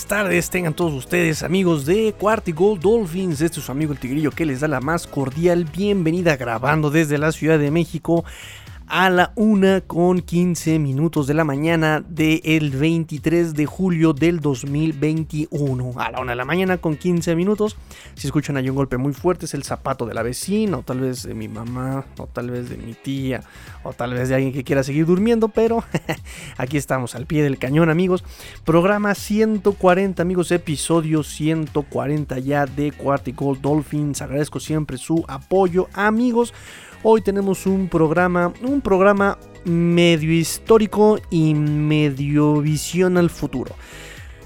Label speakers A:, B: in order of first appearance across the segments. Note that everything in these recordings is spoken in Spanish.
A: buenas tardes, tengan todos ustedes amigos de Quarty Gold Dolphins. Este es su amigo el Tigrillo que les da la más cordial bienvenida grabando desde la Ciudad de México a la 1 con 15 minutos de la mañana del 23 de julio del 2021. A la 1 de la mañana con 15 minutos. Si escuchan hay un golpe muy fuerte, es el zapato de la vecina, o tal vez de mi mamá, o tal vez de mi tía, o tal vez de alguien que quiera seguir durmiendo, pero aquí estamos al pie del cañón, amigos. Programa 140, amigos, episodio 140 ya de Gold Dolphins. Agradezco siempre su apoyo, amigos. Hoy tenemos un programa, un programa medio histórico y medio visión al futuro.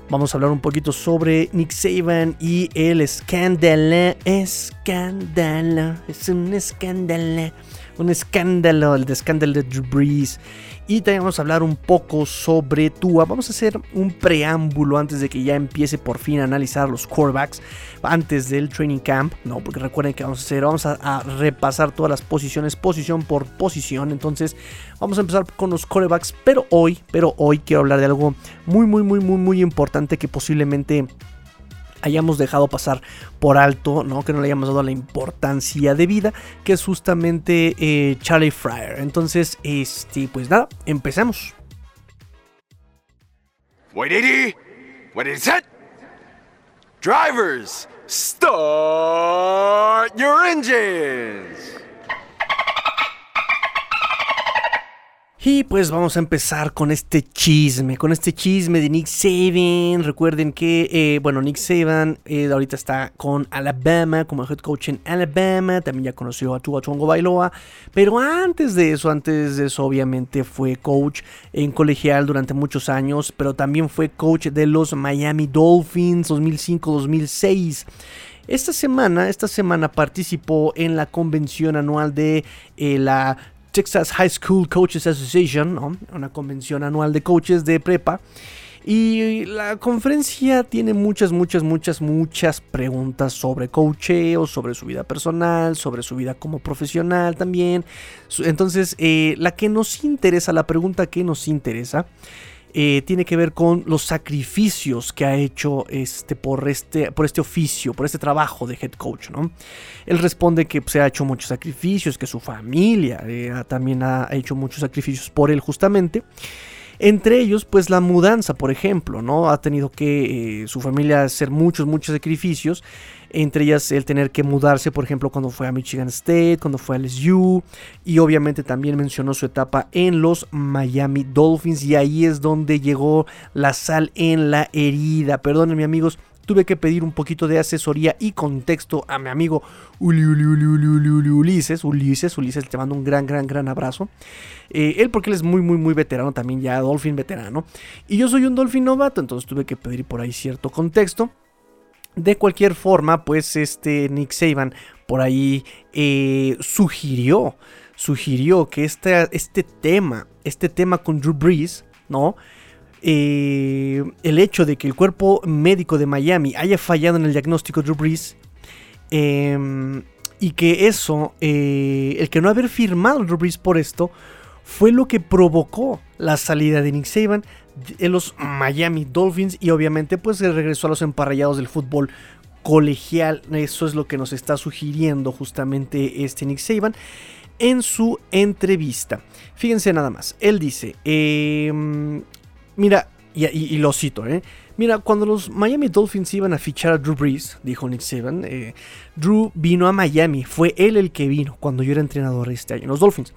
A: Vamos a hablar un poquito sobre Nick Saban y el escándalo. Escándalo. Es un escándalo. Un escándalo. El escándalo de Drew Brees. Y también vamos a hablar un poco sobre Tua. Vamos a hacer un preámbulo antes de que ya empiece por fin a analizar los quarterbacks. Antes del training camp. No, porque recuerden que vamos a hacer. Vamos a, repasar todas las posiciones, posición por posición. Entonces, vamos a empezar con los quarterbacks. Pero hoy, pero hoy quiero hablar de algo muy, muy, muy, muy, muy importante que posiblemente hayamos dejado pasar por alto, ¿no? que no le hayamos dado la importancia de vida, que es justamente eh, Charlie Fryer. Entonces, este, pues nada, empecemos.
B: What What is it? Drivers, start your engines.
A: Y pues vamos a empezar con este chisme, con este chisme de Nick Saban. Recuerden que, eh, bueno, Nick Saban eh, ahorita está con Alabama, como head coach en Alabama. También ya conoció a Tua Chongo Bailoa. Pero antes de eso, antes de eso, obviamente fue coach en colegial durante muchos años. Pero también fue coach de los Miami Dolphins 2005-2006. Esta semana, esta semana participó en la convención anual de eh, la Texas High School Coaches Association, una convención anual de coaches de prepa. Y la conferencia tiene muchas, muchas, muchas, muchas preguntas sobre coacheo, sobre su vida personal, sobre su vida como profesional también. Entonces, eh, la que nos interesa, la pregunta que nos interesa, eh, tiene que ver con los sacrificios que ha hecho este, por, este, por este oficio, por este trabajo de head coach. ¿no? Él responde que se pues, ha hecho muchos sacrificios, que su familia eh, también ha hecho muchos sacrificios por él justamente. Entre ellos, pues la mudanza, por ejemplo, ¿no? Ha tenido que eh, su familia hacer muchos, muchos sacrificios. Entre ellas el tener que mudarse, por ejemplo, cuando fue a Michigan State, cuando fue a LSU. Y obviamente también mencionó su etapa en los Miami Dolphins. Y ahí es donde llegó la sal en la herida. Perdónenme amigos, tuve que pedir un poquito de asesoría y contexto a mi amigo Ulises. Ulises, Ulises, te mando un gran, gran, gran abrazo. Eh, él porque él es muy, muy, muy veterano también, ya Dolphin veterano. Y yo soy un Dolphin novato, entonces tuve que pedir por ahí cierto contexto. De cualquier forma, pues este Nick Saban por ahí eh, sugirió, sugirió que este, este tema, este tema con Drew Brees, ¿no? Eh, el hecho de que el cuerpo médico de Miami haya fallado en el diagnóstico de Drew Brees em, y que eso, eh, el que no haber firmado Drew Brees por esto, fue lo que provocó la salida de Nick Saban en los Miami Dolphins y obviamente pues regresó a los emparrallados del fútbol colegial. Eso es lo que nos está sugiriendo justamente este Nick Saban en su entrevista. Fíjense nada más, él dice, em, Mira, y, lo cito, ¿eh? Mira, cuando los Miami Dolphins iban a fichar a Drew Brees, dijo Nick Saban, eh, Drew vino a Miami, fue él el que vino cuando yo era entrenador este año los Dolphins.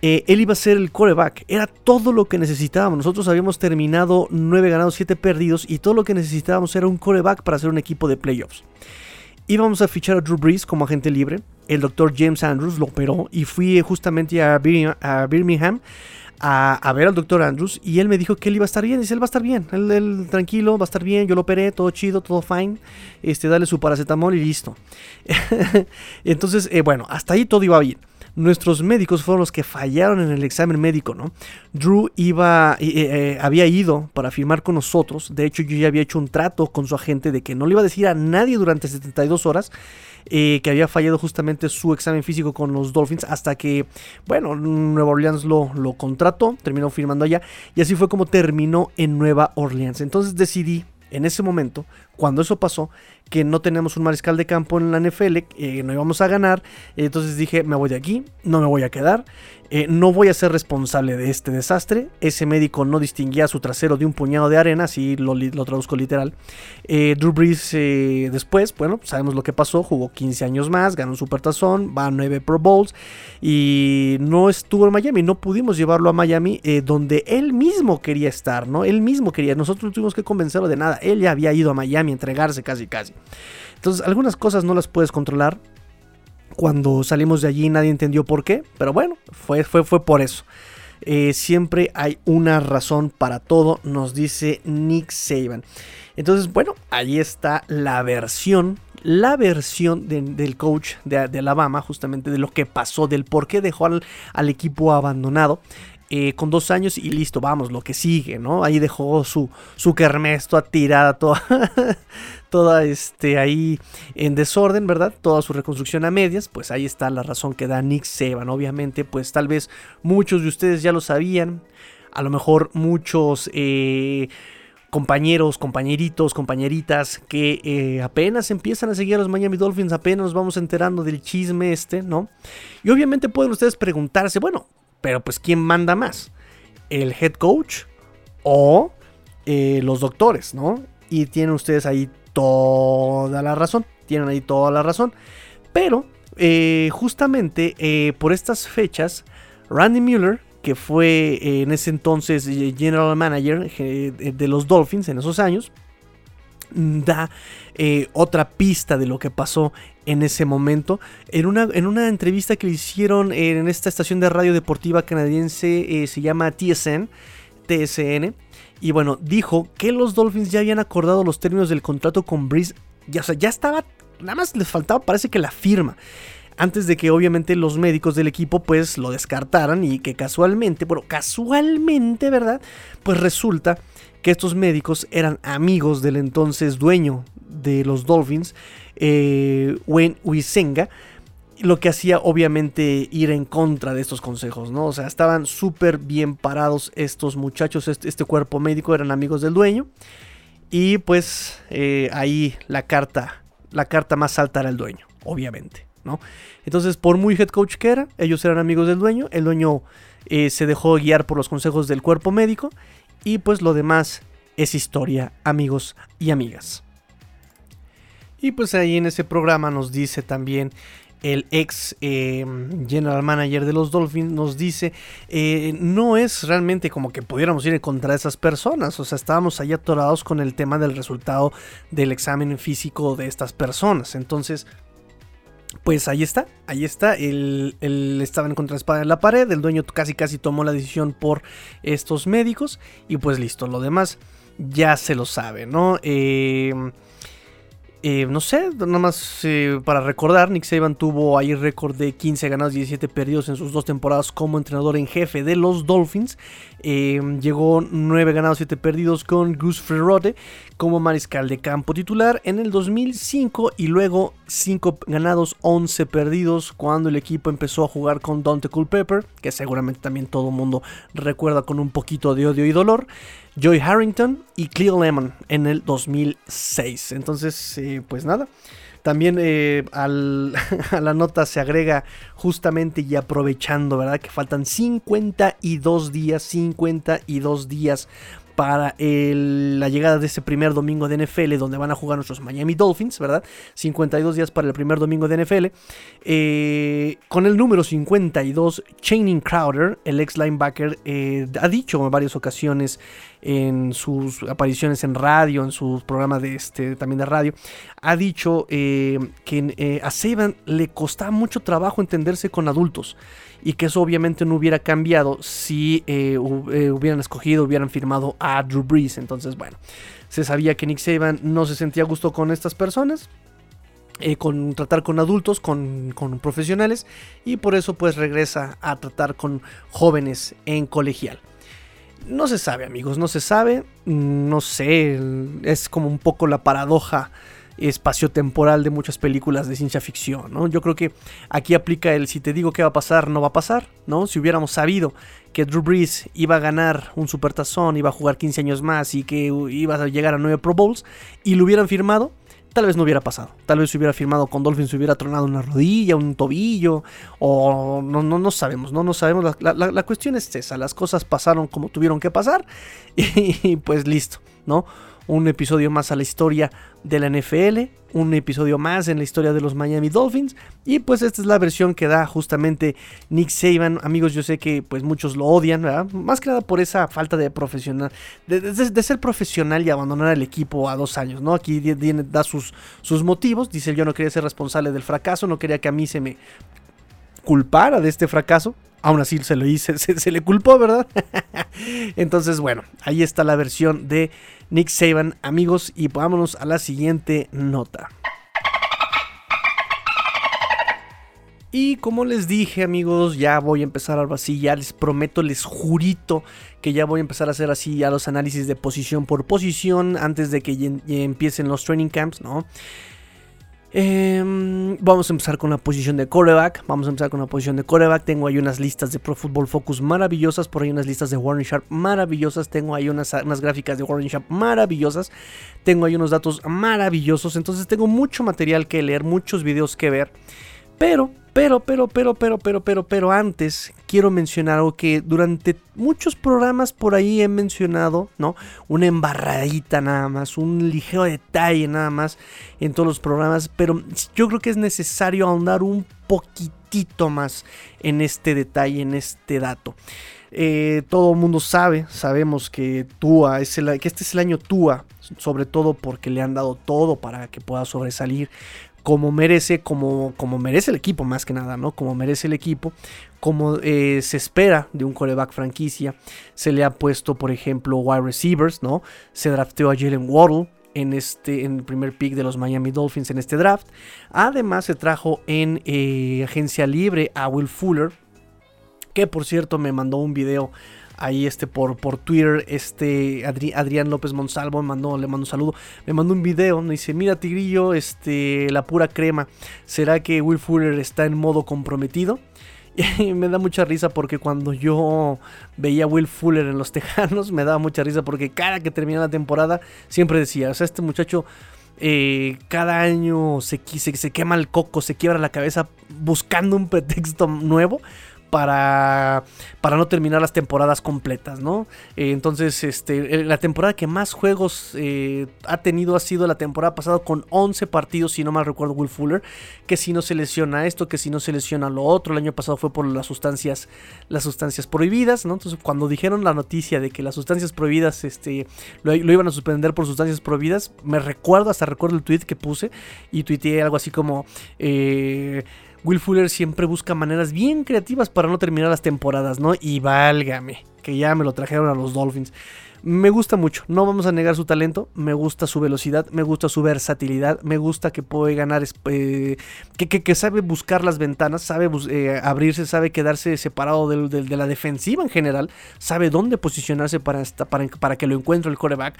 A: Eh, él iba a ser el coreback, era todo lo que necesitábamos. Nosotros habíamos terminado 9 ganados, 7 perdidos y todo lo que necesitábamos era un coreback para hacer un equipo de playoffs. Íbamos a fichar a Drew Brees como agente libre. El doctor James Andrews lo operó y fui justamente a Birmingham a, ver al doctor Andrews y él me dijo que él iba a estar bien. Dice, él va a estar bien, él, tranquilo, va a estar bien, yo lo operé, todo chido, todo fine. Este, dale su paracetamol y listo. Entonces, eh, bueno, hasta ahí todo iba bien. Nuestros médicos fueron los que fallaron en el examen médico, ¿no? Drew iba, eh, eh, había ido para firmar con nosotros. De hecho, yo ya había hecho un trato con su agente de que no le iba a decir a nadie durante 72 horas eh, que había fallado justamente su examen físico con los Dolphins hasta que, bueno, Nueva Orleans lo, contrató, terminó firmando allá y así fue como terminó en Nueva Orleans. Entonces decidí en ese momento, cuando eso pasó, que no tenemos un mariscal de campo en la NFL, eh, no íbamos a ganar. Entonces dije, me voy de aquí, no me voy a quedar. Eh, no voy a ser responsable de este desastre. Ese médico no distinguía su trasero de un puñado de arena, así lo, lo traduzco literal. Eh, Drew Brees eh, después, bueno, sabemos lo que pasó, jugó 15 años más, ganó un supertazón, va a 9 Pro Bowls y no estuvo en Miami, no pudimos llevarlo a Miami donde él mismo quería estar, ¿no? Él mismo quería, nosotros no tuvimos que convencerlo de nada, él ya había ido a Miami a entregarse casi casi. Entonces, algunas cosas no las puedes controlar, cuando salimos de allí nadie entendió por qué, pero bueno, fue, fue, fue por eso. Eh, siempre hay una razón para todo, nos dice Nick Saban. Entonces, bueno, ahí está la versión, la versión del coach de, Alabama, justamente de lo que pasó, del por qué dejó al, equipo abandonado. Eh, con dos años y listo, vamos, lo que sigue, ¿no? Ahí dejó su, su kermés toda tirada, toda, toda este, ahí en desorden, ¿verdad? Toda su reconstrucción a medias, pues ahí está la razón que da Nick Saban. Obviamente, pues tal vez muchos de ustedes ya lo sabían, a lo mejor muchos... Eh, compañeros, compañeritos, compañeritas que eh, apenas empiezan a seguir a los Miami Dolphins, apenas nos vamos enterando del chisme este, ¿no? Y obviamente pueden ustedes preguntarse, bueno, pero pues ¿quién manda más? ¿El head coach o eh, los doctores, ¿no? Y tienen ustedes ahí toda la razón. Tienen ahí toda la razón. Pero eh, justamente eh, por estas fechas, Randy Mueller, que fue en ese entonces general manager de los Dolphins en esos años, da otra pista de lo que pasó en ese momento. En una, en una entrevista que le hicieron en esta estación de radio deportiva canadiense, se llama TSN, TSN, y bueno, dijo que los Dolphins ya habían acordado los términos del contrato con Breeze. Ya, sea, ya estaba, nada más les faltaba, parece que la firma. Antes de que obviamente los médicos del equipo pues lo descartaran y que casualmente, bueno, casualmente, ¿verdad? Pues resulta estos médicos eran amigos del entonces dueño de los Dolphins, eh, Wayne Wisenga, lo que hacía obviamente ir en contra de estos consejos, ¿no? O sea, estaban súper bien parados estos muchachos, este, este, cuerpo médico, eran amigos del dueño. Y pues eh, ahí la carta, la carta más alta era el dueño, obviamente, ¿no? Entonces, por muy head coach que era, ellos eran amigos del dueño, el dueño eh, se dejó guiar por los consejos del cuerpo médico y pues lo demás es historia, amigos y amigas. Y pues ahí en ese programa nos dice también el ex eh, general manager de los Dolphins, nos dice, eh, no es realmente como que pudiéramos ir contra esas personas, o sea, estábamos ahí atorados con el tema del resultado del examen físico de estas personas, entonces... Pues ahí está, ahí está, él, estaba en contra de espada en la pared, el dueño casi casi tomó la decisión por estos médicos. Y pues listo, lo demás ya se lo sabe, ¿no? Eh, no sé, nada más eh, para recordar, Nick Saban tuvo ahí récord de 15 ganados y 17 perdidos en sus dos temporadas como entrenador en jefe de los Dolphins. Eh, llegó 9 ganados y 7 perdidos con Gus Ferrote como mariscal de campo titular en el 2005 y luego 5 ganados, 11 perdidos cuando el equipo empezó a jugar con Dante Culpepper, que seguramente también todo mundo recuerda con un poquito de odio y dolor. Joy Harrington y Cleo Lemon en el 2006. Entonces, eh, pues nada. También eh, a la nota se agrega justamente y aprovechando, ¿verdad? Que faltan 52 días, 52 días para la llegada de ese primer domingo de NFL donde van a jugar nuestros Miami Dolphins, ¿verdad? 52 días para el primer domingo de NFL. Eh, con el número 52, Channing Crowder, el ex linebacker, eh, ha dicho en varias ocasiones en sus apariciones en radio, en sus programas de este, también de radio, ha dicho eh, que a Saban le costaba mucho trabajo entenderse con adultos y que eso obviamente no hubiera cambiado si eh, eh, hubieran escogido, hubieran firmado a Drew Brees. Entonces, bueno, se sabía que Nick Saban no se sentía a gusto con estas personas. Eh, con tratar con adultos, con, con, profesionales y por eso pues regresa a tratar con jóvenes en colegial. No se sabe amigos, no se sabe, no sé, es como un poco la paradoja espaciotemporal de muchas películas de ciencia ficción, ¿no? Yo creo que aquí aplica el si te digo qué va a pasar, no va a pasar, ¿no? Si hubiéramos sabido que Drew Brees iba a ganar un supertazón, iba a jugar 15 años más y que iba a llegar a 9 Pro Bowls y lo hubieran firmado, tal vez no hubiera pasado. Tal vez se hubiera firmado con Dolphins, se hubiera tronado una rodilla, un tobillo, o no, no, no sabemos, no, no sabemos. La, cuestión es esa, las cosas pasaron como tuvieron que pasar y pues listo, ¿no? Un episodio más a la historia de la NFL, un episodio más en la historia de los Miami Dolphins y pues esta es la versión que da justamente Nick Saban. Amigos, yo sé que pues muchos lo odian. Más que nada por esa falta de profesional, de, ser profesional y abandonar el equipo a dos años, ¿no? Aquí da sus, sus motivos, dice yo no quería ser responsable del fracaso, no quería que a mí se me culpara de este fracaso. Aún así se lo hice, se le culpó, ¿verdad? Entonces, bueno, ahí está la versión de Nick Saban, amigos, y vámonos a la siguiente nota. Y como les dije amigos, ya voy a empezar algo así, ya les prometo, les jurito que ya voy a empezar a hacer así ya los análisis de posición por posición antes de que empiecen los training camps, ¿no? Em, vamos a empezar con la posición de coreback. Vamos a empezar con la posición de coreback. Tengo ahí unas listas de Pro Football Focus maravillosas. Por ahí unas listas de Warren Sharp maravillosas. Tengo ahí unas, unas gráficas de Warren Sharp maravillosas. Tengo ahí unos datos maravillosos. Entonces tengo mucho material que leer, muchos videos que ver. Pero pero, pero, pero, pero, pero, pero, pero antes quiero mencionar algo que durante muchos programas por ahí he mencionado, ¿no? Una embarradita nada más, un ligero detalle nada más en todos los programas, pero yo creo que es necesario ahondar un poquitito más en este detalle, en este dato. Eh, todo el mundo sabe, sabemos que Tua es el, que este es el año Tua, sobre todo porque le han dado todo para que pueda sobresalir como merece, como, como merece el equipo más que nada, ¿no? Como merece el equipo, como eh, se espera de un coreback franquicia. Se le ha puesto, por ejemplo, wide receivers, ¿no? Se drafteó a Jalen Waddle, en, este, en el primer pick de los Miami Dolphins en este draft. Además se trajo en eh, agencia libre a Will Fuller, que por cierto me mandó un video ahí este por, por Twitter, este Adrián López Monsalvo me mandó, le mando un saludo, me mandó un video, me dice, mira Tigrillo, este, la pura crema, ¿será que Will Fuller está en modo comprometido? Y me da mucha risa porque cuando yo veía a Will Fuller en los Tejanos, me daba mucha risa porque cada que terminaba la temporada siempre decía, o sea, este muchacho... Eh, cada año se, se, se quema el coco, se quiebra la cabeza buscando un pretexto nuevo para, para no terminar las temporadas completas, ¿no? Eh, entonces, este, la temporada que más juegos eh, ha tenido ha sido la temporada pasada con 11 partidos, si no mal recuerdo, Will Fuller, que si no se lesiona esto, que si no se lesiona lo otro, el año pasado fue por las sustancias, las sustancias prohibidas, ¿no? Entonces, cuando dijeron la noticia de que las sustancias prohibidas, este, lo, iban a suspender por sustancias prohibidas, me recuerdo, hasta recuerdo el tweet que puse y tuiteé algo así como... Eh, Will Fuller siempre busca maneras bien creativas para no terminar las temporadas, ¿no? Y válgame, que ya me lo trajeron a los Dolphins. Me gusta mucho, no vamos a negar su talento, me gusta su velocidad, me gusta su versatilidad, me gusta que puede ganar, eh, que, sabe buscar las ventanas, sabe eh, abrirse, sabe quedarse separado de, la defensiva en general, sabe dónde posicionarse para, que lo encuentre el coreback.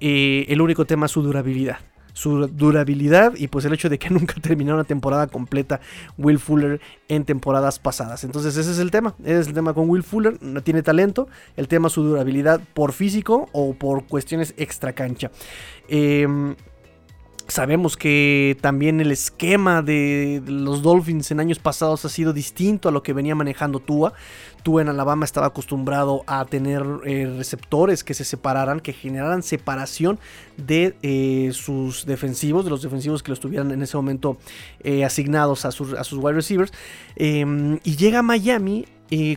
A: Eh, el único tema es su durabilidad su durabilidad y pues el hecho de que nunca terminó una temporada completa Will Fuller en temporadas pasadas. Entonces ese es el tema, ese es el tema con Will Fuller, no tiene talento, el tema su durabilidad por físico o por cuestiones extra cancha. Em, Sabemos que también el esquema de los Dolphins en años pasados ha sido distinto a lo que venía manejando Tua. Tua en Alabama estaba acostumbrado a tener eh, receptores que se separaran, que generaran separación de eh, sus defensivos, de los defensivos que los tuvieran en ese momento eh, asignados a sus, a sus wide receivers. Em, y llega a Miami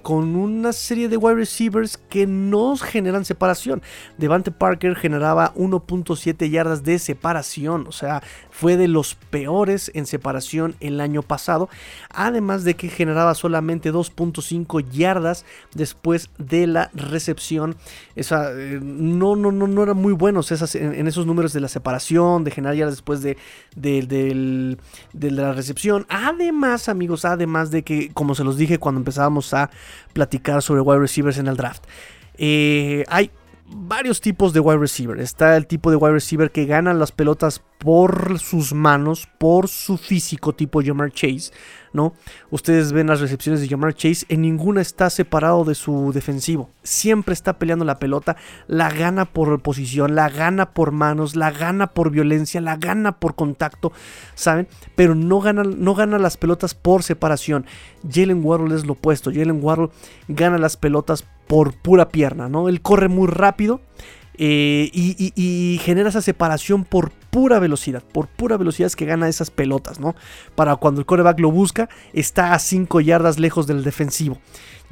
A: con una serie de wide receivers que no generan separación. Devante Parker generaba 1.7 yardas de separación, o sea, fue de los peores en separación el año pasado, además de que generaba solamente 2.5 yardas después de la recepción. Esa, eh, no, no, no, no eran muy buenos esas, en, esos números de la separación, de generar yardas después de, de la recepción. Además, amigos, además de que, como se los dije cuando empezábamos a platicar sobre wide receivers en el draft. Eh, hay varios tipos de wide receiver. Está el tipo de wide receiver que gana las pelotas por sus manos, por su físico tipo Jamar Chase, ¿no? Ustedes ven las recepciones de Jamar Chase, en ninguna está separado de su defensivo. Siempre está peleando la pelota, la gana por posición, la gana por manos, la gana por violencia, la gana por contacto, ¿saben? Pero no gana, no gana las pelotas por separación. Jalen Waddle es lo opuesto. Jalen Waddle gana las pelotas por pura pierna, ¿no? Él corre muy rápido eh, y, genera esa separación por pura velocidad, por pura velocidad es que gana esas pelotas, ¿no? Para cuando el coreback lo busca, está a 5 yardas lejos del defensivo.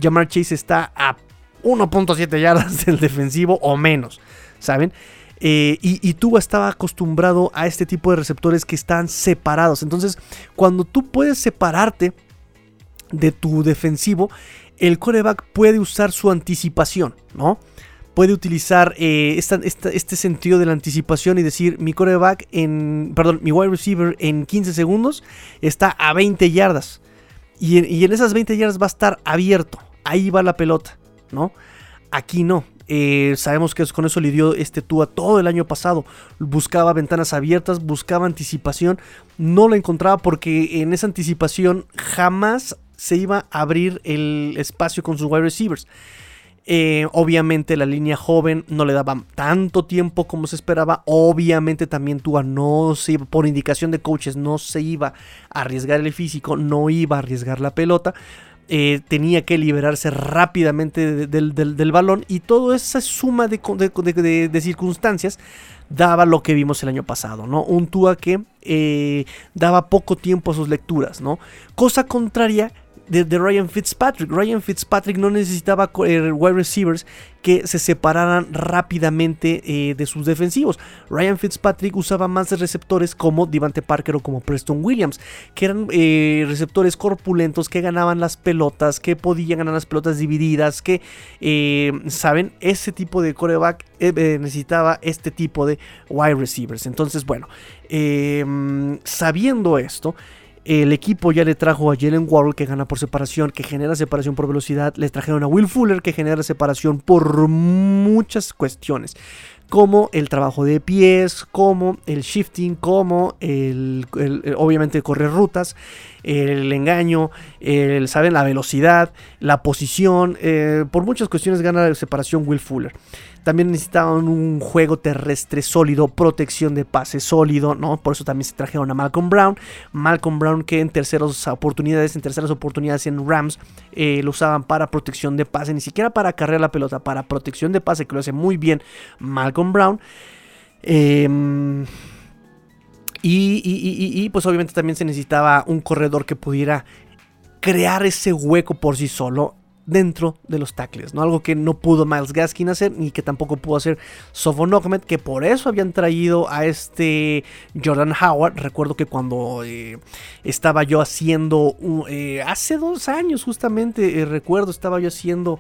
A: Jamar Chase está a 1.7 yardas del defensivo o menos, ¿saben? Eh, y, y Tua estaba acostumbrado a este tipo de receptores que están separados. Entonces, cuando tú puedes separarte de tu defensivo, el coreback puede usar su anticipación, ¿no? puede utilizar eh, este sentido de la anticipación y decir mi coreback en, perdón, mi wide receiver en 15 segundos está a 20 yardas. Y en, esas 20 yardas va a estar abierto. Ahí va la pelota, ¿no? Aquí no. Eh, sabemos que con eso le dio este Tua todo el año pasado. Buscaba ventanas abiertas, buscaba anticipación. No la encontraba porque en esa anticipación jamás se iba a abrir el espacio con sus wide receivers. Eh, obviamente la línea joven no le daba tanto tiempo como se esperaba. Obviamente también Tua no se iba, por indicación de coaches, no se iba a arriesgar el físico, no iba a arriesgar la pelota. Eh, tenía que liberarse rápidamente del, balón y toda esa suma de, circunstancias daba lo que vimos el año pasado, ¿no? Un Tua que eh, daba poco tiempo a sus lecturas, ¿no? Cosa contraria de, Ryan Fitzpatrick. Ryan Fitzpatrick no necesitaba eh, wide receivers que se separaran rápidamente eh, de sus defensivos. Ryan Fitzpatrick usaba más receptores como Devante Parker o como Preston Williams, que eran eh, receptores corpulentos que ganaban las pelotas, que podían ganar las pelotas divididas, que, ¿saben? Ese tipo de coreback necesitaba este tipo de wide receivers. Entonces, bueno, sabiendo esto, el equipo ya le trajo a Jalen Warren que gana por separación, que genera separación por velocidad. Les trajeron a Will Fuller que genera separación por muchas cuestiones. Como el trabajo de pies, como el shifting, como el, obviamente correr rutas, el engaño, el, ¿saben? la velocidad, la posición. Eh, por muchas cuestiones gana la separación Will Fuller. También necesitaban un juego terrestre sólido, protección de pase sólido, ¿no? Por eso también se trajeron a Malcolm Brown. Malcolm Brown que en terceras oportunidades, en terceras oportunidades en Rams, eh, lo usaban para protección de pase, ni siquiera para cargar la pelota, para protección de pase, que lo hace muy bien Malcolm Brown. Em, y, y, pues obviamente también se necesitaba un corredor que pudiera crear ese hueco por sí solo dentro de los tackles, ¿no? Algo que no pudo Miles Gaskin hacer ni que tampoco pudo hacer Sofon que por eso habían traído a este Jordan Howard. Recuerdo que cuando eh, estaba yo haciendo, eh, hace dos años justamente, eh, recuerdo, estaba yo haciendo,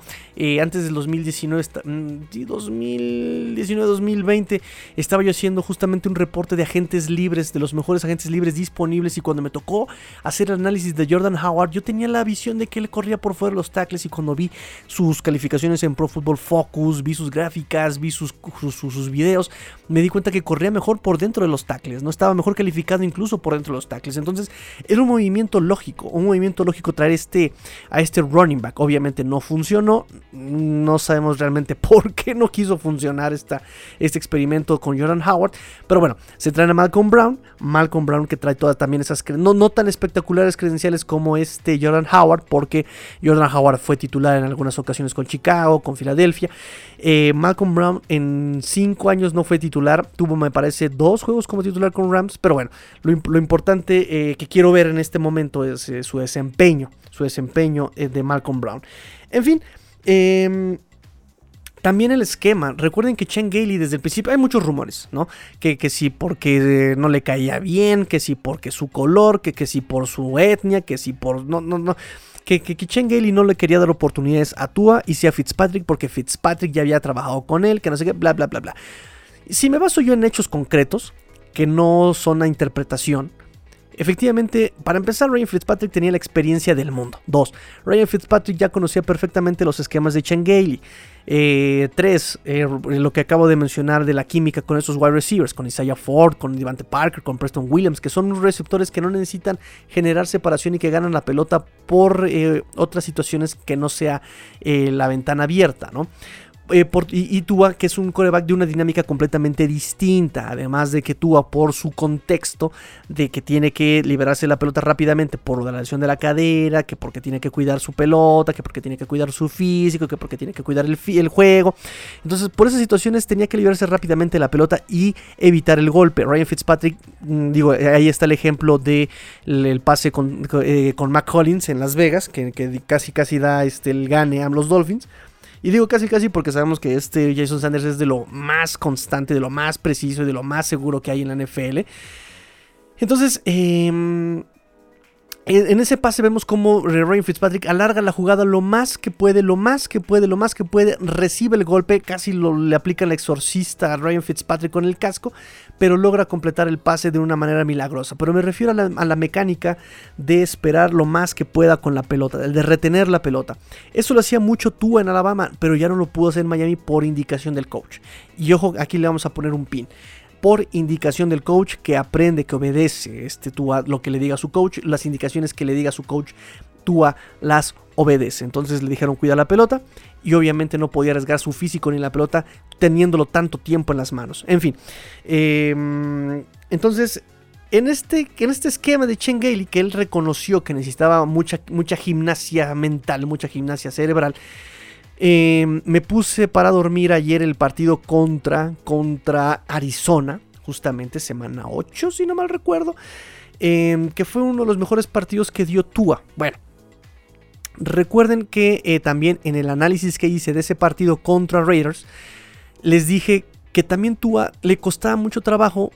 A: antes del 2019, 2019-2020, mm, estaba yo haciendo justamente un reporte de agentes libres, de los mejores agentes libres disponibles y cuando me tocó hacer análisis de Jordan Howard, yo tenía la visión de que él corría por fuera de los tackles y cuando vi sus calificaciones en Pro Football Focus, vi sus gráficas, vi sus, videos, me di cuenta que corría mejor por dentro de los tackles, no estaba mejor calificado incluso por dentro de los tackles. Entonces era un movimiento lógico, un movimiento lógico traer este, a este running back. Obviamente no funcionó, no sabemos realmente por qué no quiso funcionar esta, este experimento con Jordan Howard, pero bueno, se trae a Malcolm Brown, Malcolm Brown que trae todas también esas, no, no tan espectaculares credenciales como este Jordan Howard, porque Jordan Howard fue titular en algunas ocasiones con Chicago, con Filadelfia. Eh, Malcolm Brown en cinco años no fue titular, tuvo me parece dos juegos como titular con Rams, pero bueno, lo, importante eh, que quiero ver en este momento es eh, su desempeño, su desempeño de Malcolm Brown. En fin, em, también el esquema. Recuerden que Chen Gailey desde el principio hay muchos rumores, ¿no? Que, que porque no le caía bien, que si porque su color, que, que si por su etnia, que si por. No, no, no que, que, Chen Gailey no le quería dar oportunidades a Tua y sí a Fitzpatrick porque Fitzpatrick ya había trabajado con él, que no sé qué, bla, bla, bla, bla. Si me baso yo en hechos concretos, que no son a interpretación, Efectivamente, para empezar, Ryan Fitzpatrick tenía la experiencia del mundo. Dos, Ryan Fitzpatrick ya conocía perfectamente los esquemas de Chengale. Eh, tres, eh, lo que acabo de mencionar de la química con esos wide receivers, con Isaiah Ford, con Devante Parker, con Preston Williams, que son receptores que no necesitan generar separación y que ganan la pelota por eh, otras situaciones que no sea la ventana abierta, ¿no? Eh, y, Tua, que es un coreback de una dinámica completamente distinta. Además de que Tua, por su contexto, de que tiene que liberarse la pelota rápidamente por la lesión de la cadera, que porque tiene que cuidar su pelota, que porque tiene que cuidar su físico, que porque tiene que cuidar el, juego. Entonces, por esas situaciones tenía que liberarse rápidamente la pelota y evitar el golpe. Ryan Fitzpatrick, mm, digo, ahí está el ejemplo de el, pase con, eh, con Mac en Las Vegas, que, casi casi da este, el gane a los Dolphins. Y digo casi casi porque sabemos que este Jason Sanders es de lo más constante, de lo más preciso y de lo más seguro que hay en la NFL. Entonces, eh, en ese pase vemos cómo Ryan Fitzpatrick alarga la jugada lo más que puede, lo más que puede, lo más que puede, recibe el golpe, casi lo, le aplica el exorcista a Ryan Fitzpatrick con el casco, pero logra completar el pase de una manera milagrosa. Pero me refiero a la, mecánica de esperar lo más que pueda con la pelota, de retener la pelota. Eso lo hacía mucho tú en Alabama, pero ya no lo pudo hacer en Miami por indicación del coach. Y ojo, aquí le vamos a poner un pin por indicación del coach que aprende, que obedece este Tua, lo que le diga su coach, las indicaciones que le diga su coach, Tua las obedece. Entonces le dijeron cuida la pelota y obviamente no podía arriesgar su físico ni la pelota teniéndolo tanto tiempo en las manos. En fin, em, entonces en este, en este esquema de Chen Gailey que él reconoció que necesitaba mucha, mucha gimnasia mental, mucha gimnasia cerebral, Em, me puse para dormir ayer el partido contra, contra Arizona, justamente semana 8, si no mal recuerdo, em, que fue uno de los mejores partidos que dio Tua. Bueno, recuerden que eh, también en el análisis que hice de ese partido contra Raiders, les dije que también Tua le costaba mucho trabajo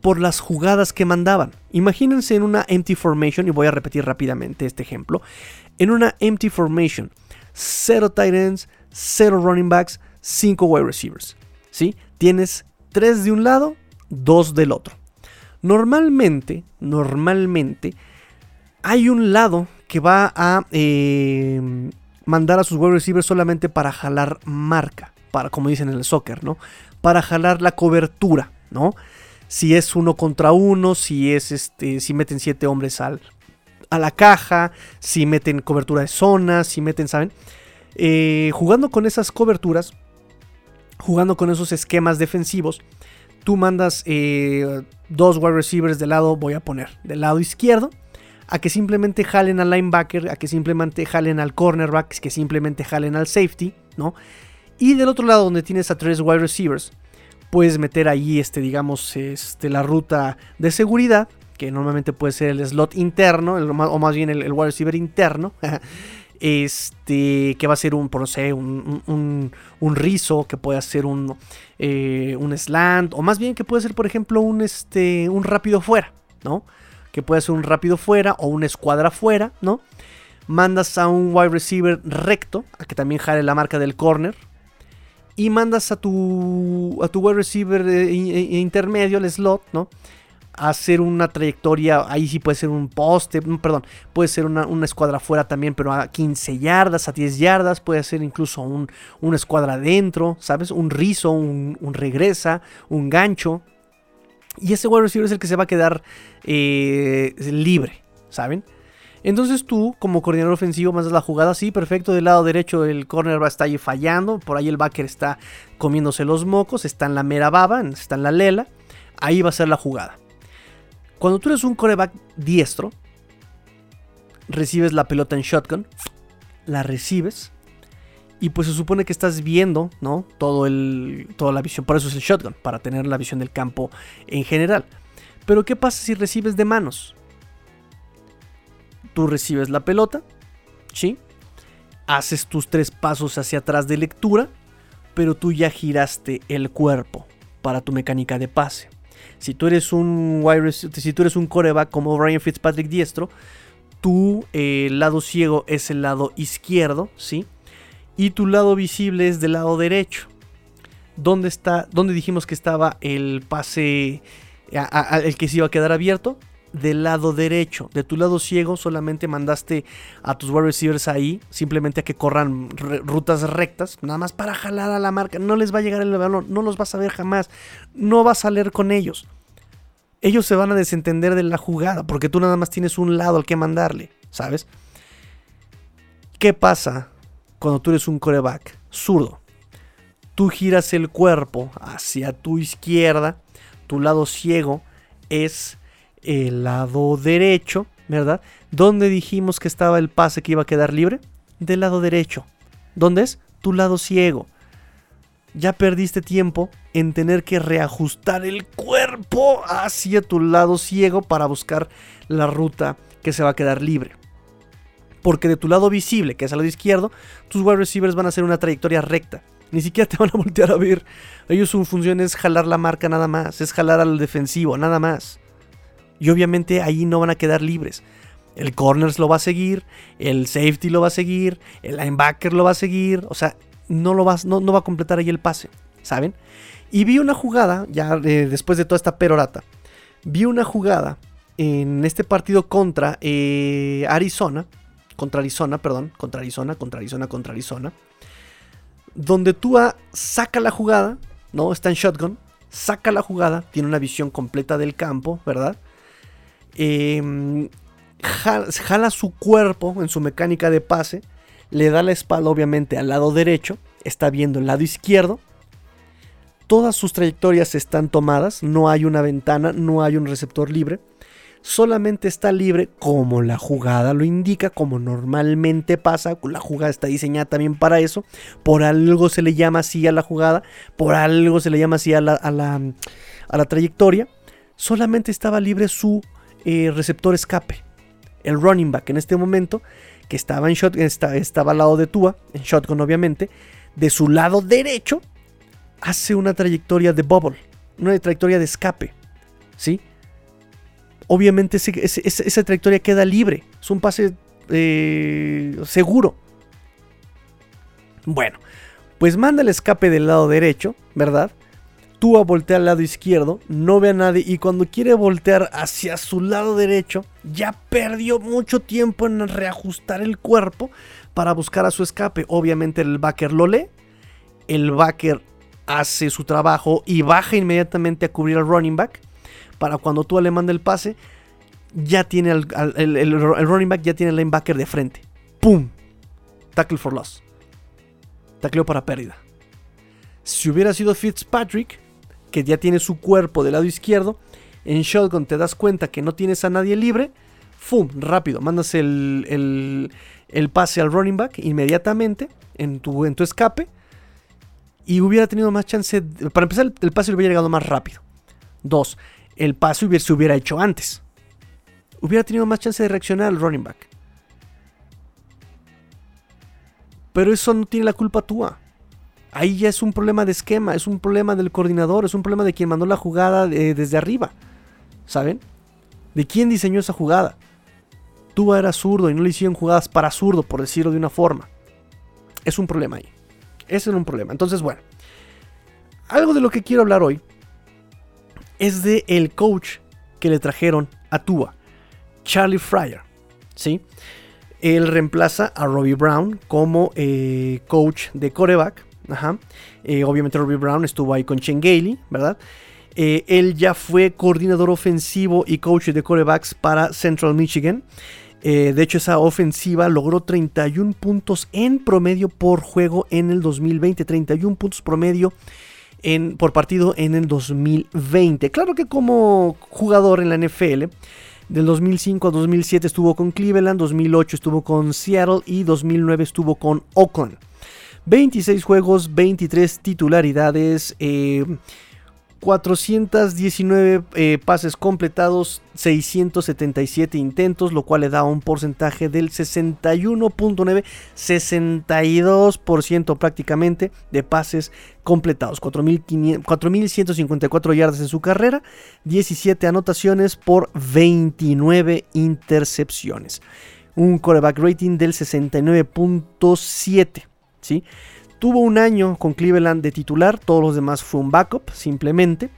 A: por las jugadas que mandaban. Imagínense en una empty formation, y voy a repetir rápidamente este ejemplo, en una empty formation 0 tight ends, 0 running backs, 5 wide receivers. ¿sí? Tienes 3 de un lado, 2 del otro. Normalmente, normalmente, hay un lado que va a eh, mandar a sus wide receivers solamente para jalar marca, para, como dicen en el soccer, ¿no? Para jalar la cobertura, ¿no? Si es uno contra uno, si es este, si meten siete hombres al, a la caja, si meten cobertura de zonas, si meten, ¿saben? Eh, jugando con esas coberturas, jugando con esos esquemas defensivos, tú mandas eh, dos wide receivers del lado, voy a poner, del lado izquierdo, a que simplemente jalen al linebacker, a que simplemente jalen al cornerback, que simplemente jalen al safety, ¿no? Y del otro lado, donde tienes a tres wide receivers, puedes meter ahí, este, digamos, este, la ruta de seguridad que normalmente puede ser el slot interno, o más bien el, wide receiver interno. este, que va a ser un, por un, un, rizo, que puede ser un, eh, un slant, o más bien que puede ser, por ejemplo, un, este, un rápido fuera, ¿no? Que puede ser un rápido fuera o una escuadra fuera, ¿no? Mandas a un wide receiver recto, a que también jale la marca del corner, y mandas a tu, a tu wide receiver eh, intermedio, el slot, ¿no? Hacer una trayectoria, ahí sí puede ser un poste, mm, perdón, puede ser una, escuadra fuera también, pero a 15 yardas, a 10 yardas, puede ser incluso un, una escuadra adentro, ¿sabes? Un rizo, un, regresa, un gancho. Y ese wide receiver es el que se va a quedar eh, libre, ¿saben? Entonces tú, como coordinador ofensivo, mandas la jugada así, perfecto. Del lado derecho el corner va a estar ahí fallando. Por ahí el backer está comiéndose los mocos. Está en la mera baba, está en la lela. Ahí va a ser la jugada. Cuando tú eres un coreback diestro, recibes la pelota en shotgun, la recibes y pues se supone que estás viendo, ¿no? Todo el, toda la visión, por eso es el shotgun, para tener la visión del campo en general. Pero ¿qué pasa si recibes de manos? Tú recibes la pelota, ¿sí? Haces tus tres pasos hacia atrás de lectura, pero tú ya giraste el cuerpo para tu mecánica de pase. Si tú eres un si tú eres un coreback como Ryan Fitzpatrick diestro, tu eh, lado ciego es el lado izquierdo, ¿sí? Y tu lado visible es del lado derecho. ¿Dónde está? ¿Dónde dijimos que estaba el pase el que se iba a quedar abierto? Del lado derecho. De tu lado ciego solamente mandaste a tus wide receivers ahí, simplemente a que corran rutas rectas, nada más para jalar a la marca. No les va a llegar el balón, no los vas a ver jamás, no vas a leer con ellos. Ellos se van a desentender de la jugada porque tú nada más tienes un lado al que mandarle, ¿sabes? ¿Qué pasa cuando tú eres un coreback zurdo? Tú giras el cuerpo hacia tu izquierda, tu lado ciego es el lado derecho, ¿verdad? ¿Dónde dijimos que estaba el pase que iba a quedar libre? Del lado derecho. ¿Dónde es? Tu lado ciego. Ya perdiste tiempo en tener que reajustar el cuerpo hacia tu lado ciego para buscar la ruta que se va a quedar libre. Porque de tu lado visible, que es al lado izquierdo, tus wide receivers van a hacer una trayectoria recta. Ni siquiera te van a voltear a ver. Ellos su función es jalar la marca nada más, es jalar al defensivo nada más. Y obviamente ahí no van a quedar libres. El corners lo va a seguir, el safety lo va a seguir, el linebacker lo va a seguir. O sea, no, lo va, no, no va a completar ahí el pase, ¿saben? Y vi una jugada, ya eh, después de toda esta perorata, vi una jugada en este partido contra eh, Arizona, contra Arizona, perdón, contra Arizona, contra Arizona, contra Arizona, donde Tua saca la jugada, ¿no? Está en shotgun, saca la jugada, tiene una visión completa del campo, ¿verdad? Em, jala, su cuerpo en su mecánica de pase, le da la espalda obviamente al lado derecho, está viendo el lado izquierdo, todas sus trayectorias están tomadas, no hay una ventana, no hay un receptor libre, solamente está libre como la jugada lo indica, como normalmente pasa, la jugada está diseñada también para eso, por algo se le llama así a la jugada, por algo se le llama así a la, a la trayectoria, solamente estaba libre su eh, receptor escape. El running back en este momento, que estaba, en shot, estaba al lado de Tua, en shotgun obviamente, de su lado derecho, hace una trayectoria de bubble, una trayectoria de escape. ¿Sí? Obviamente esa trayectoria queda libre, es un pase eh, seguro. Bueno, pues manda el escape del lado derecho, ¿verdad? Tua voltea al lado izquierdo, no ve a nadie y cuando quiere voltear hacia su lado derecho, ya perdió mucho tiempo en reajustar el cuerpo para buscar a su escape. Obviamente el backer lo lee, el backer hace su trabajo y baja inmediatamente a cubrir al running back para cuando Tua le manda el pase, ya tiene el, running back ya tiene el linebacker de frente. ¡Pum! Tackle for loss. Tacleo para pérdida. Si hubiera sido Fitzpatrick, que ya tiene su cuerpo del lado izquierdo. En shotgun te das cuenta que no tienes a nadie libre. ¡Fum! Rápido, mandas el, pase al running back inmediatamente en tu, en tu escape. Y hubiera tenido más chance. para empezar, el, pase hubiera llegado más rápido. Dos, el pase hubiera, se hubiera hecho antes. Hubiera tenido más chance de reaccionar al running back. Pero eso no tiene la culpa tuya ahí ya es un problema de esquema, es un problema del coordinador, es un problema de quien mandó la jugada eh, desde arriba. ¿Saben? ¿De quién diseñó esa jugada? Tú eras zurdo y no le hicieron jugadas para zurdo, por decirlo de una forma. Es un problema ahí. Ese es un problema. Entonces, bueno. Algo de lo que quiero hablar hoy es de el coach que le trajeron a Tua, Charlie Fryer. ¿Sí? Él reemplaza a Robbie Brown como eh, coach de coreback Ajá. Eh, obviamente Robbie Brown estuvo ahí con Chen ¿verdad? Eh, él ya fue coordinador ofensivo y coach de corebacks para Central Michigan. Eh, de hecho, esa ofensiva logró 31 puntos en promedio por juego en el 2020. 31 puntos promedio en, por partido en el 2020. Claro que como jugador en la NFL, del 2005 a 2007 estuvo con Cleveland, 2008 estuvo con Seattle y 2009 estuvo con Oakland. 26 juegos, 23 titularidades, 419 eh, eh, pases completados, 677 intentos, lo cual le da un porcentaje del 61.9, 62% prácticamente de pases completados, 4.154 yardas en su carrera, 17 anotaciones por 29 intercepciones. Un coreback rating del 69.7. Tuvo un año con Cleveland de titular, todos los demás fue un backup simplemente.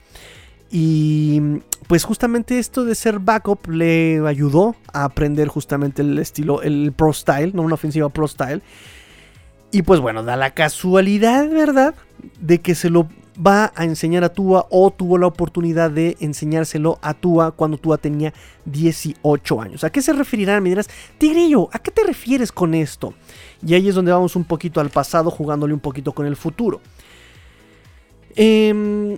A: Y pues justamente esto de ser backup le ayudó a aprender justamente el estilo, el pro style, no una ofensiva pro style. Y pues bueno, da la casualidad, ¿verdad? De que se lo va a enseñar a Tua o tuvo la oportunidad de enseñárselo a Tua cuando Tua tenía 18 años. ¿A qué se referirán? Me dirás, Tigrillo, ¿a qué te refieres con esto? Y ahí es donde vamos un poquito al pasado jugándole un poquito con el futuro. Em,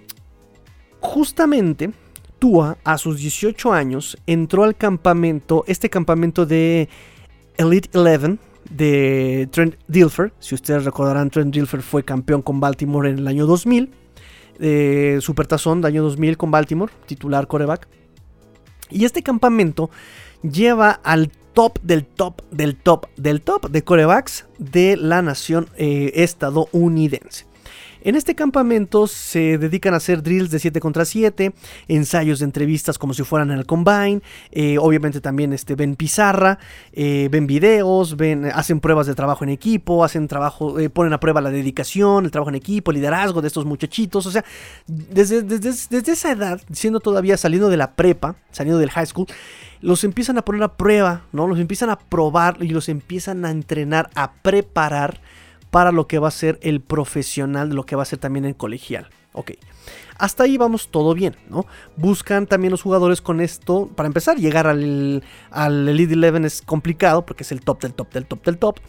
A: justamente, Tua a sus 18 años entró al campamento, este campamento de Elite 11 de Trent Dilfer. Si ustedes recordarán, Trent Dilfer fue campeón con Baltimore en el año 2000. Eh, Supertazón de año 2000 con Baltimore, titular coreback. Y este campamento lleva al top del top del top del top de corebacks de la nación eh, estadounidense. En este campamento se dedican a hacer drills de 7 contra 7, ensayos de entrevistas como si fueran en el combine, eh, obviamente también este, ven pizarra, eh, ven videos, ven, hacen pruebas de trabajo en equipo, hacen trabajo, eh, ponen a prueba la dedicación, el trabajo en equipo, el liderazgo de estos muchachitos, o sea, desde, desde esa edad, siendo todavía saliendo de la prepa, saliendo del high school, los empiezan a poner a prueba, ¿no? Los empiezan a probar y los empiezan a entrenar, a preparar para lo que va a ser el profesional, lo que va a ser también el colegial. Ok. Hasta ahí vamos todo bien, ¿no? Buscan también los jugadores con esto. Para empezar, llegar al, al Elite 11 es complicado porque es el top del top del top del top.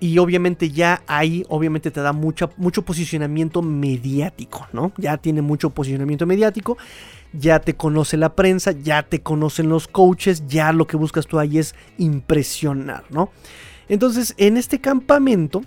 A: Y obviamente ya ahí, obviamente te da mucho posicionamiento mediático, ¿no? Ya tiene mucho posicionamiento mediático. Ya te conoce la prensa, ya te conocen los coaches, ya lo que buscas tú ahí es impresionar, ¿no? Entonces, en este campamento,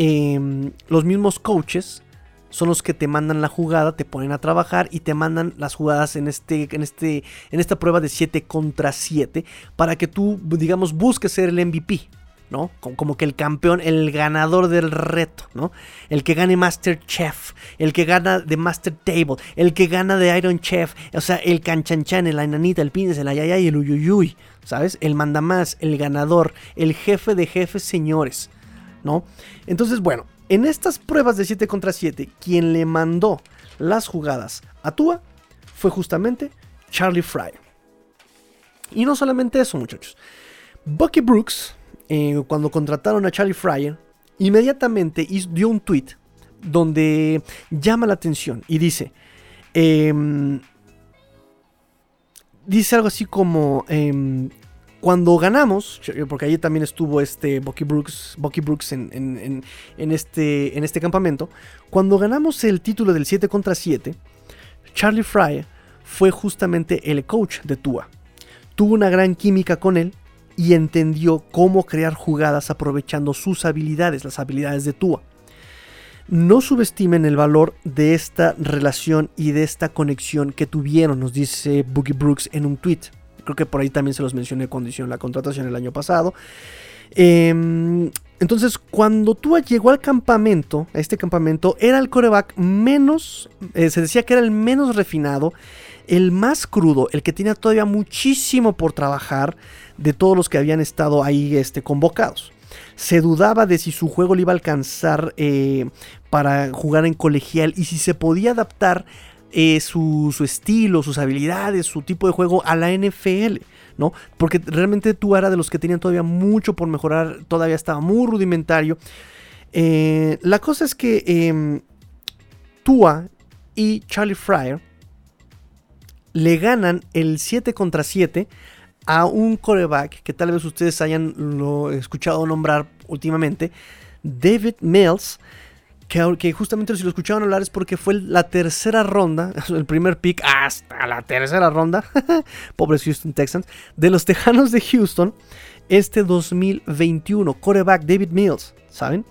A: Em, los mismos coaches son los que te mandan la jugada, te ponen a trabajar y te mandan las jugadas en, este, en, este, en esta prueba de 7 contra 7 para que tú, digamos, busques ser el MVP. ¿no? Como, que el campeón, el ganador del reto, ¿no? El que gane Master Chef, el que gana de Master Table, el que gana de Iron Chef, o sea, el canchanchan, el enanita, el pines, el ayayay, el uyuyuy, ¿sabes? El mandamás, el ganador, el jefe de jefes, señores. ¿No? Entonces, bueno, en estas pruebas de 7 contra 7, quien le mandó las jugadas a Tua fue justamente Charlie Fry. Y no solamente eso, muchachos. Bucky Brooks, eh, cuando contrataron a Charlie Fryer, inmediatamente dio un tweet donde llama la atención y dice, em, dice algo así como, em, cuando ganamos, porque allí también estuvo este Bucky Brooks, Bucky Brooks en, este, en este campamento, cuando ganamos el título del 7 contra 7, Charlie Fry fue justamente el coach de Tua. Tuvo una gran química con él y entendió cómo crear jugadas aprovechando sus habilidades, las habilidades de Tua. No subestimen el valor de esta relación y de esta conexión que tuvieron, nos dice Boogie Brooks en un tweet. Creo que por ahí también se los mencioné cuando hicieron la contratación el año pasado. Em, entonces, cuando Tua llegó al campamento, a este campamento, era el coreback menos, eh, se decía que era el menos refinado, el más crudo, el que tenía todavía muchísimo por trabajar de todos los que habían estado ahí este, convocados. Se dudaba de si su juego le iba a alcanzar eh, para jugar en colegial y si se podía adaptar eh, su, estilo, sus habilidades, su tipo de juego a la NFL, ¿no? Porque realmente tú era de los que tenían todavía mucho por mejorar, todavía estaba muy rudimentario. Eh, la cosa es que eh, Tua y Charlie Fryer le ganan el 7 contra 7 a un coreback que tal vez ustedes hayan escuchado nombrar últimamente, David Mills que, justamente si lo escuchaban hablar es porque fue la tercera ronda, el primer pick hasta la tercera ronda, pobres Houston Texans, de los Tejanos de Houston este 2021, coreback David Mills, ¿saben?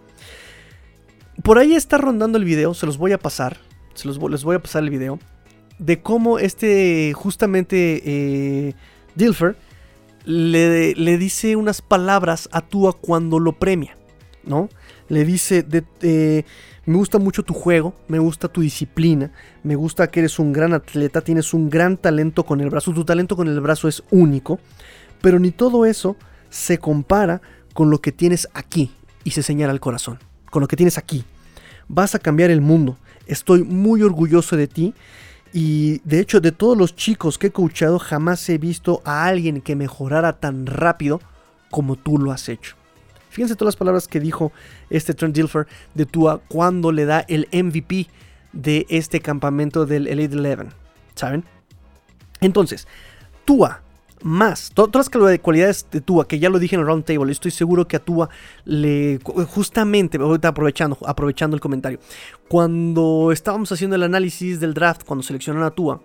A: Por ahí está rondando el video, se los voy a pasar, se los, les voy a pasar el video, de cómo este justamente eh, Dilfer le, le dice unas palabras a Tua cuando lo premia, ¿no? le dice, de, me gusta mucho tu juego, me gusta tu disciplina, me gusta que eres un gran atleta, tienes un gran talento con el brazo, tu talento con el brazo es único, pero ni todo eso se compara con lo que tienes aquí y se señala el corazón, con lo que tienes aquí. Vas a cambiar el mundo, estoy muy orgulloso de ti Y de hecho, de todos los chicos que he coachado, jamás he visto a alguien que mejorara tan rápido como tú lo has hecho. Fíjense todas las palabras que dijo este Trent Dilfer de Tua cuando le da el MVP de este campamento del Elite Eleven. ¿Saben? Entonces, Tua más, todas las cualidades de Tua, que ya lo dije en el round table, estoy seguro que a Tua le, justamente, aprovechando, aprovechando el comentario, cuando estábamos haciendo el análisis del draft, cuando seleccionaron a Tua,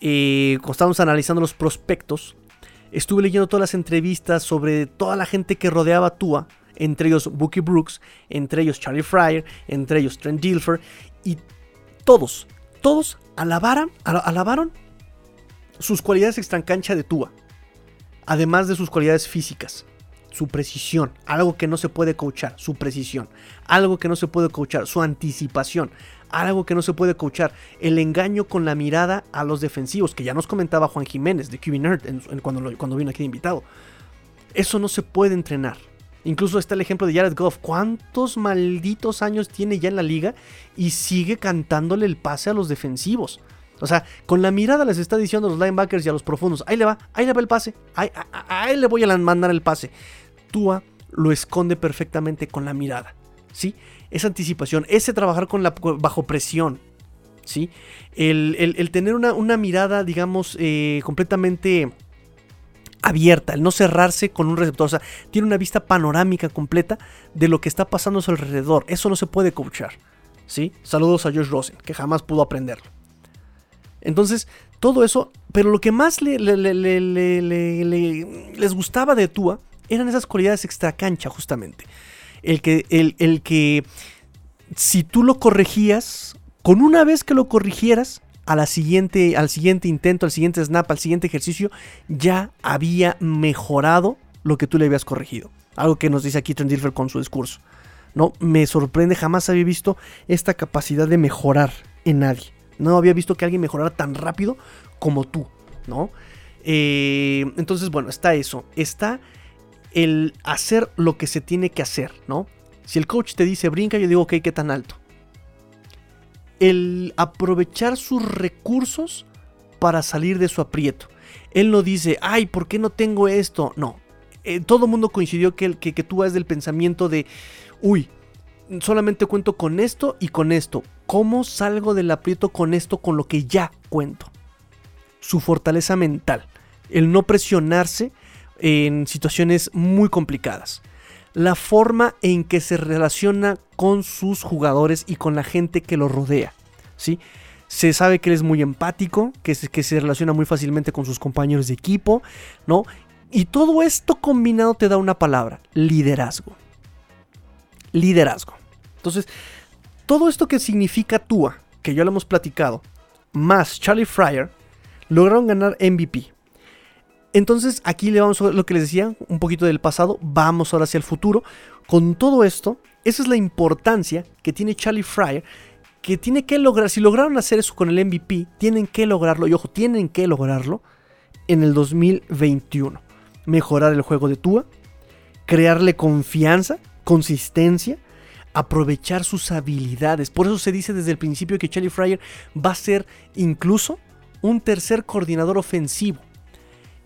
A: eh, cuando estábamos analizando los prospectos, estuve leyendo todas las entrevistas sobre toda la gente que rodeaba a Tua, entre ellos Bookie Brooks, entre ellos Charlie Fryer, entre ellos Trent Dilfer, y todos, todos alabaron, sus cualidades extracancha de Tua, además de sus cualidades físicas, su precisión, algo que no se puede coachar, su precisión, algo que no se puede coachar, su anticipación, algo que no se puede coachar, el engaño con la mirada a los defensivos, que ya nos comentaba Juan Jiménez de QB Nerd cuando, cuando vino aquí de invitado. Eso no se puede entrenar. Incluso está el ejemplo de Jared Goff. ¿Cuántos malditos años tiene ya en la liga y sigue cantándole el pase a los defensivos? O sea, con la mirada les está diciendo a los linebackers y a los profundos, ahí le va, ahí le va el pase, ahí, ahí le voy a mandar el pase. Tua lo esconde perfectamente con la mirada, ¿sí? Esa anticipación, ese trabajar con la, bajo presión, ¿sí? El, tener una, mirada, digamos, eh, completamente abierta, el no cerrarse con un receptor, o sea, tiene una vista panorámica completa de lo que está pasando a su alrededor, eso no se puede coachar, ¿sí? Saludos a Josh Rosen, que jamás pudo aprenderlo. Entonces, todo eso, pero lo que más les gustaba de Tua eran esas cualidades extra cancha, justamente. El que, el, el que si tú lo corregías, con una vez que lo corrigieras, a la siguiente, al siguiente intento, al siguiente snap, al siguiente ejercicio, ya había mejorado lo que tú le habías corregido. Algo que nos dice aquí Trent Dilfer con su discurso. No, me sorprende, jamás había visto esta capacidad de mejorar en nadie. No había visto que alguien mejorara tan rápido como tú, ¿no? Eh, entonces, bueno, está eso. Está el hacer lo que se tiene que hacer, ¿no? Si el coach te dice brinca, yo digo, ok, ¿qué tan alto? El aprovechar sus recursos para salir de su aprieto. Él no dice, ay, ¿por qué no tengo esto? No. Eh, todo el mundo coincidió que, que, que tú vas del pensamiento de, uy, solamente cuento con esto y con esto. ¿Cómo salgo del aprieto con esto, con lo que ya cuento? Su fortaleza mental, el no presionarse en situaciones muy complicadas. La forma en que se relaciona con sus jugadores y con la gente que lo rodea. ¿sí? Se sabe que él es muy empático, que se, que se relaciona muy fácilmente con sus compañeros de equipo, ¿no? Y todo esto combinado te da una palabra, liderazgo liderazgo. Entonces, todo esto que significa Tua, que ya lo hemos platicado, más Charlie Fryer, lograron ganar MVP. Entonces, aquí le vamos a lo que les decía, un poquito del pasado, vamos ahora hacia el futuro. Con todo esto, esa es la importancia que tiene Charlie Fryer, que tiene que lograr, si lograron hacer eso con el MVP, tienen que lograrlo, y ojo, tienen que lograrlo en el 2021. Mejorar el juego de Tua, crearle confianza, consistencia, aprovechar sus habilidades. Por eso se dice desde el principio que Charlie Fryer va a ser incluso un tercer coordinador ofensivo.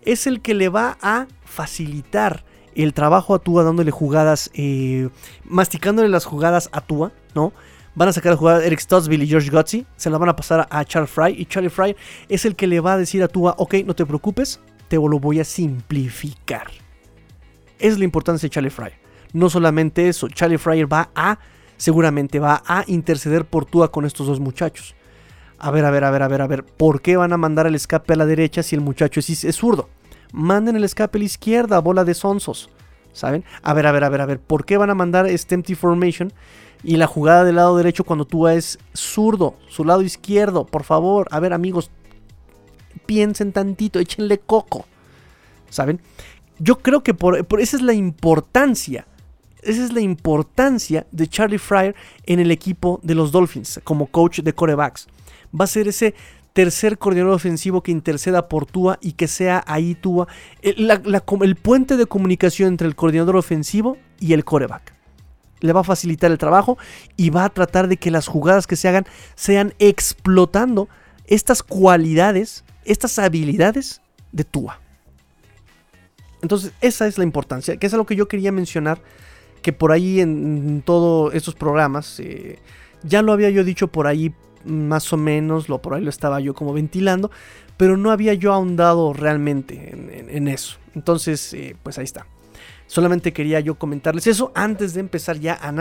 A: Es el que le va a facilitar el trabajo a Tua dándole jugadas, eh, masticándole las jugadas a Tua, ¿no? Van a sacar a Eric Stottsville y George Gotzi, se la van a pasar a Charlie Fry y Charlie Fry es el que le va a decir a Tua, ok, no te preocupes, te lo voy a simplificar. Es la importancia de Charlie Fry. No solamente eso, Charlie Fryer va a, seguramente va a interceder por Tua con estos dos muchachos. A ver, a ver, a ver, a ver, a ver, ¿por qué van a mandar el escape a la derecha si el muchacho es, es zurdo? Manden el escape a la izquierda, bola de sonsos. ¿Saben? A ver, a ver, a ver, a ver, ¿por qué van a mandar este empty formation y la jugada del lado derecho cuando Tua es zurdo, su lado izquierdo? Por favor, a ver, amigos, piensen tantito, échenle coco. ¿Saben? Yo creo que por, por esa es la importancia esa es la importancia de Charlie Fryer en el equipo de los Dolphins como coach de corebacks. Va a ser ese tercer coordinador ofensivo que interceda por Tua y que sea ahí Tua el, puente de comunicación entre el coordinador ofensivo y el coreback. Le va a facilitar el trabajo y va a tratar de que las jugadas que se hagan sean explotando estas cualidades, estas habilidades de Tua. Entonces, esa es la importancia, que es algo que yo quería mencionar, que por ahí en todos estos programas, eh, ya lo había yo dicho por ahí más o menos, lo por ahí lo estaba yo como ventilando, pero no había yo ahondado realmente en, eso. Entonces, eh, pues ahí está. Solamente quería yo comentarles eso antes de empezar ya a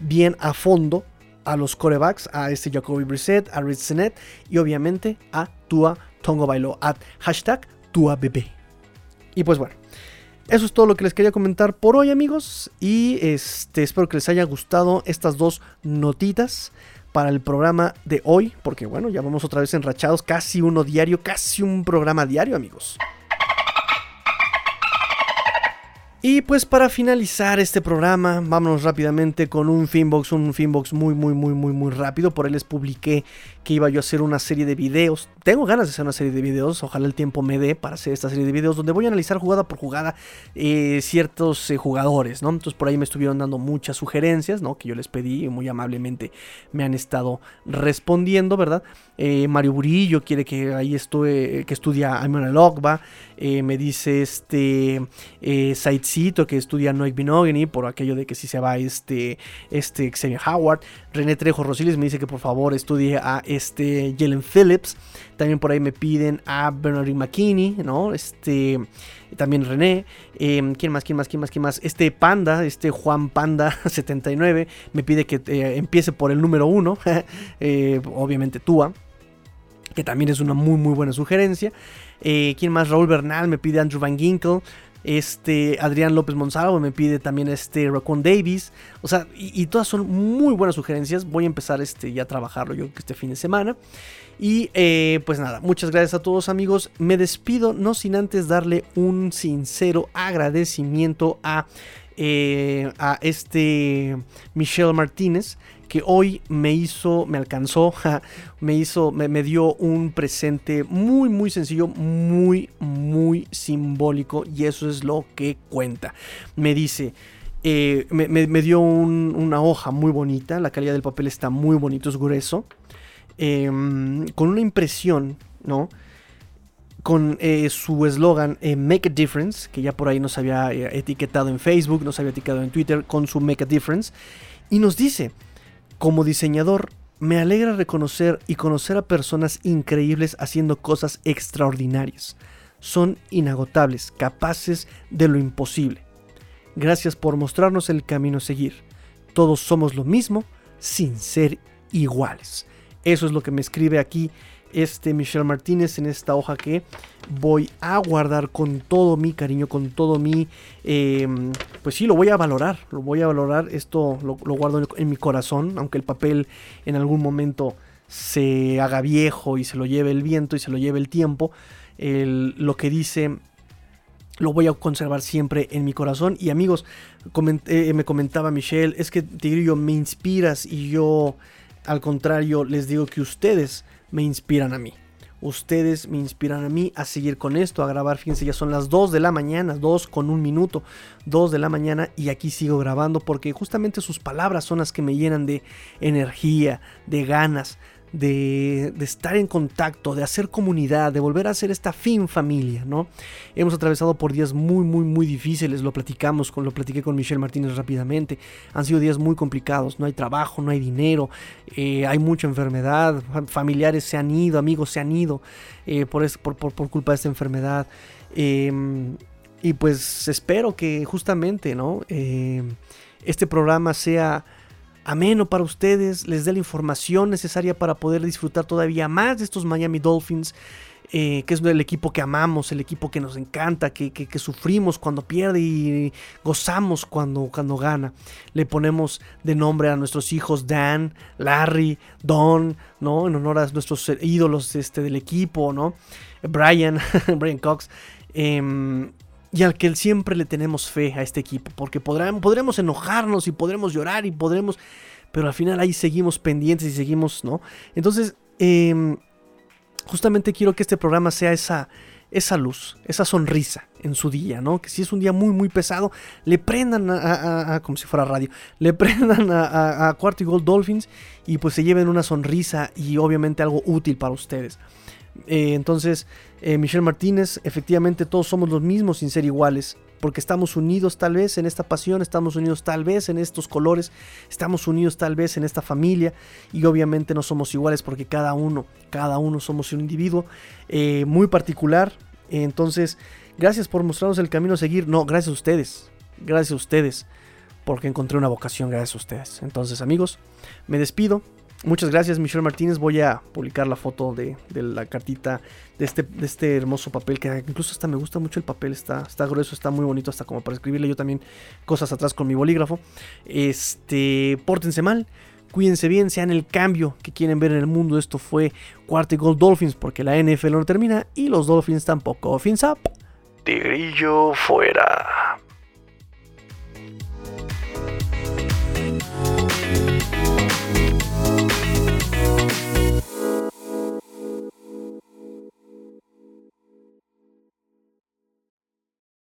A: bien a fondo a los corebacks, a este Jacoby Brissett, a Rich Senet y obviamente a Tua Tongo Bailo, at hashtag TuaBB. Y pues bueno, eso es todo lo que les quería comentar por hoy amigos y este, espero que les haya gustado estas dos notitas para el programa de hoy, porque bueno, ya vamos otra vez enrachados, casi uno diario, casi un programa diario amigos. Y pues para finalizar este programa, vámonos rápidamente con un Finbox, un Finbox muy, muy, muy, muy, muy rápido. Por ahí les publiqué que iba yo a hacer una serie de videos. Tengo ganas de hacer una serie de videos, ojalá el tiempo me dé para hacer esta serie de videos donde voy a analizar jugada por jugada eh, ciertos eh, jugadores, ¿no? Entonces por ahí me estuvieron dando muchas sugerencias, ¿no? Que yo les pedí y muy amablemente me han estado respondiendo, ¿verdad? Eh, Mario Burillo quiere que ahí estoy, que estudia Ayman Ogba. me dice este Saitcito que estudia Noek Binogany por aquello de que si se va este, este Xavier Howard. René Trejo Rosiles me dice que por favor estudie a Jalen Phillips. También por ahí me piden a Bernard McKinney, ¿no? Este, también René. Em, ¿Quién más? ¿Quién más? ¿Quién más? ¿Quién más? Este Panda, este Juan Panda 79, me pide que eh, empiece por el número uno. Eh, obviamente Tua, que también es una muy, muy buena sugerencia. Eh, ¿Quién más? Raúl Bernal me pide Andrew Van Ginkle. Este Adrián López Monsalvo me pide también este Raccoon Davis. O sea, y, todas son muy buenas sugerencias. Voy a empezar este, ya a trabajarlo yo este fin de semana. Y eh, pues nada, muchas gracias a todos amigos. Me despido, no sin antes darle un sincero agradecimiento a, eh, a este Michelle Martínez que hoy me hizo, me alcanzó, me hizo, me, dio un presente muy, muy sencillo, muy, muy simbólico y eso es lo que cuenta. Me dice, eh, me, dio una hoja muy bonita, la calidad del papel está muy bonito, es grueso, em, con una impresión, ¿no? Con eh, su eslogan eh, Make a Difference, que ya por ahí nos había etiquetado en Facebook, nos había etiquetado en Twitter con su Make a Difference, y nos dice, como diseñador, me alegra reconocer y conocer a personas increíbles haciendo cosas extraordinarias. Son inagotables, capaces de lo imposible. Gracias por mostrarnos el camino a seguir. Todos somos lo mismo sin ser iguales. Eso es lo que me escribe aquí este Michelle Martínez en esta hoja que voy a guardar con todo mi cariño, con todo mi... Em, pues sí, lo voy a valorar, lo voy a valorar, esto lo, guardo en, mi corazón, aunque el papel en algún momento se haga viejo y se lo lleve el viento y se lo lleve el tiempo, lo que dice lo voy a conservar siempre en mi corazón. Y amigos, eh, me comentaba Michelle, es que Tigrillo me inspiras y yo al contrario les digo que ustedes me inspiran a mí. Ustedes me inspiran a mí a seguir con esto, a grabar. Fíjense, ya son las 2 de la mañana, 2 con un minuto, 2 de la mañana y aquí sigo grabando porque justamente sus palabras son las que me llenan de energía, de ganas, de, estar en contacto, de hacer comunidad, de volver a hacer esta fin familia, ¿no? Hemos atravesado por días muy, muy, muy difíciles, lo platicamos, con, lo platiqué con Michelle Martínez rápidamente, han sido días muy complicados, no hay trabajo, no hay dinero, eh, hay mucha enfermedad, familiares se han ido, amigos se han ido eh, por, por, culpa de esta enfermedad. Em, y pues espero que justamente, ¿no? Em, este programa sea ameno para ustedes, les dé la información necesaria para poder disfrutar todavía más de estos Miami Dolphins. Eh, que es el equipo que amamos, el equipo que nos encanta, que, sufrimos cuando pierde y gozamos cuando, cuando gana. Le ponemos de nombre a nuestros hijos Dan, Larry, Don, ¿no? En honor a nuestros ídolos este, del equipo, ¿no? Brian, Brian Cox. Em, y al que siempre le tenemos fe a este equipo, porque podremos enojarnos y podremos llorar y podremos, pero al final ahí seguimos pendientes y seguimos, ¿no? Entonces, em, justamente quiero que este programa sea esa, esa luz, esa sonrisa en su día, ¿no? Que si es un día muy, muy pesado, le prendan a, como si fuera radio, le prendan a, a, Cuarto y Gold Dolphins y pues se lleven una sonrisa y obviamente algo útil para ustedes. Eh, entonces, eh, Michelle Martínez, efectivamente todos somos los mismos sin ser iguales, porque estamos unidos tal vez en esta pasión, estamos unidos tal vez en estos colores, estamos unidos tal vez en esta familia y obviamente no somos iguales porque cada uno, cada uno somos un individuo eh, muy particular. Entonces, gracias por mostrarnos el camino a seguir. No, gracias a ustedes, gracias a ustedes, porque encontré una vocación gracias a ustedes. Entonces, amigos, me despido. Muchas gracias, Michelle Martínez. Voy a publicar la foto de, la cartita de este, de este, hermoso papel. Que incluso hasta me gusta mucho el papel. Está, grueso, está muy bonito. Hasta como para escribirle yo también cosas atrás con mi bolígrafo. Este, pórtense mal. Cuídense bien, sean el cambio que quieren ver en el mundo. Esto fue Cuarto y Gold Dolphins porque la NFL no termina y los Dolphins tampoco. Fins up.
B: Tigrillo fuera.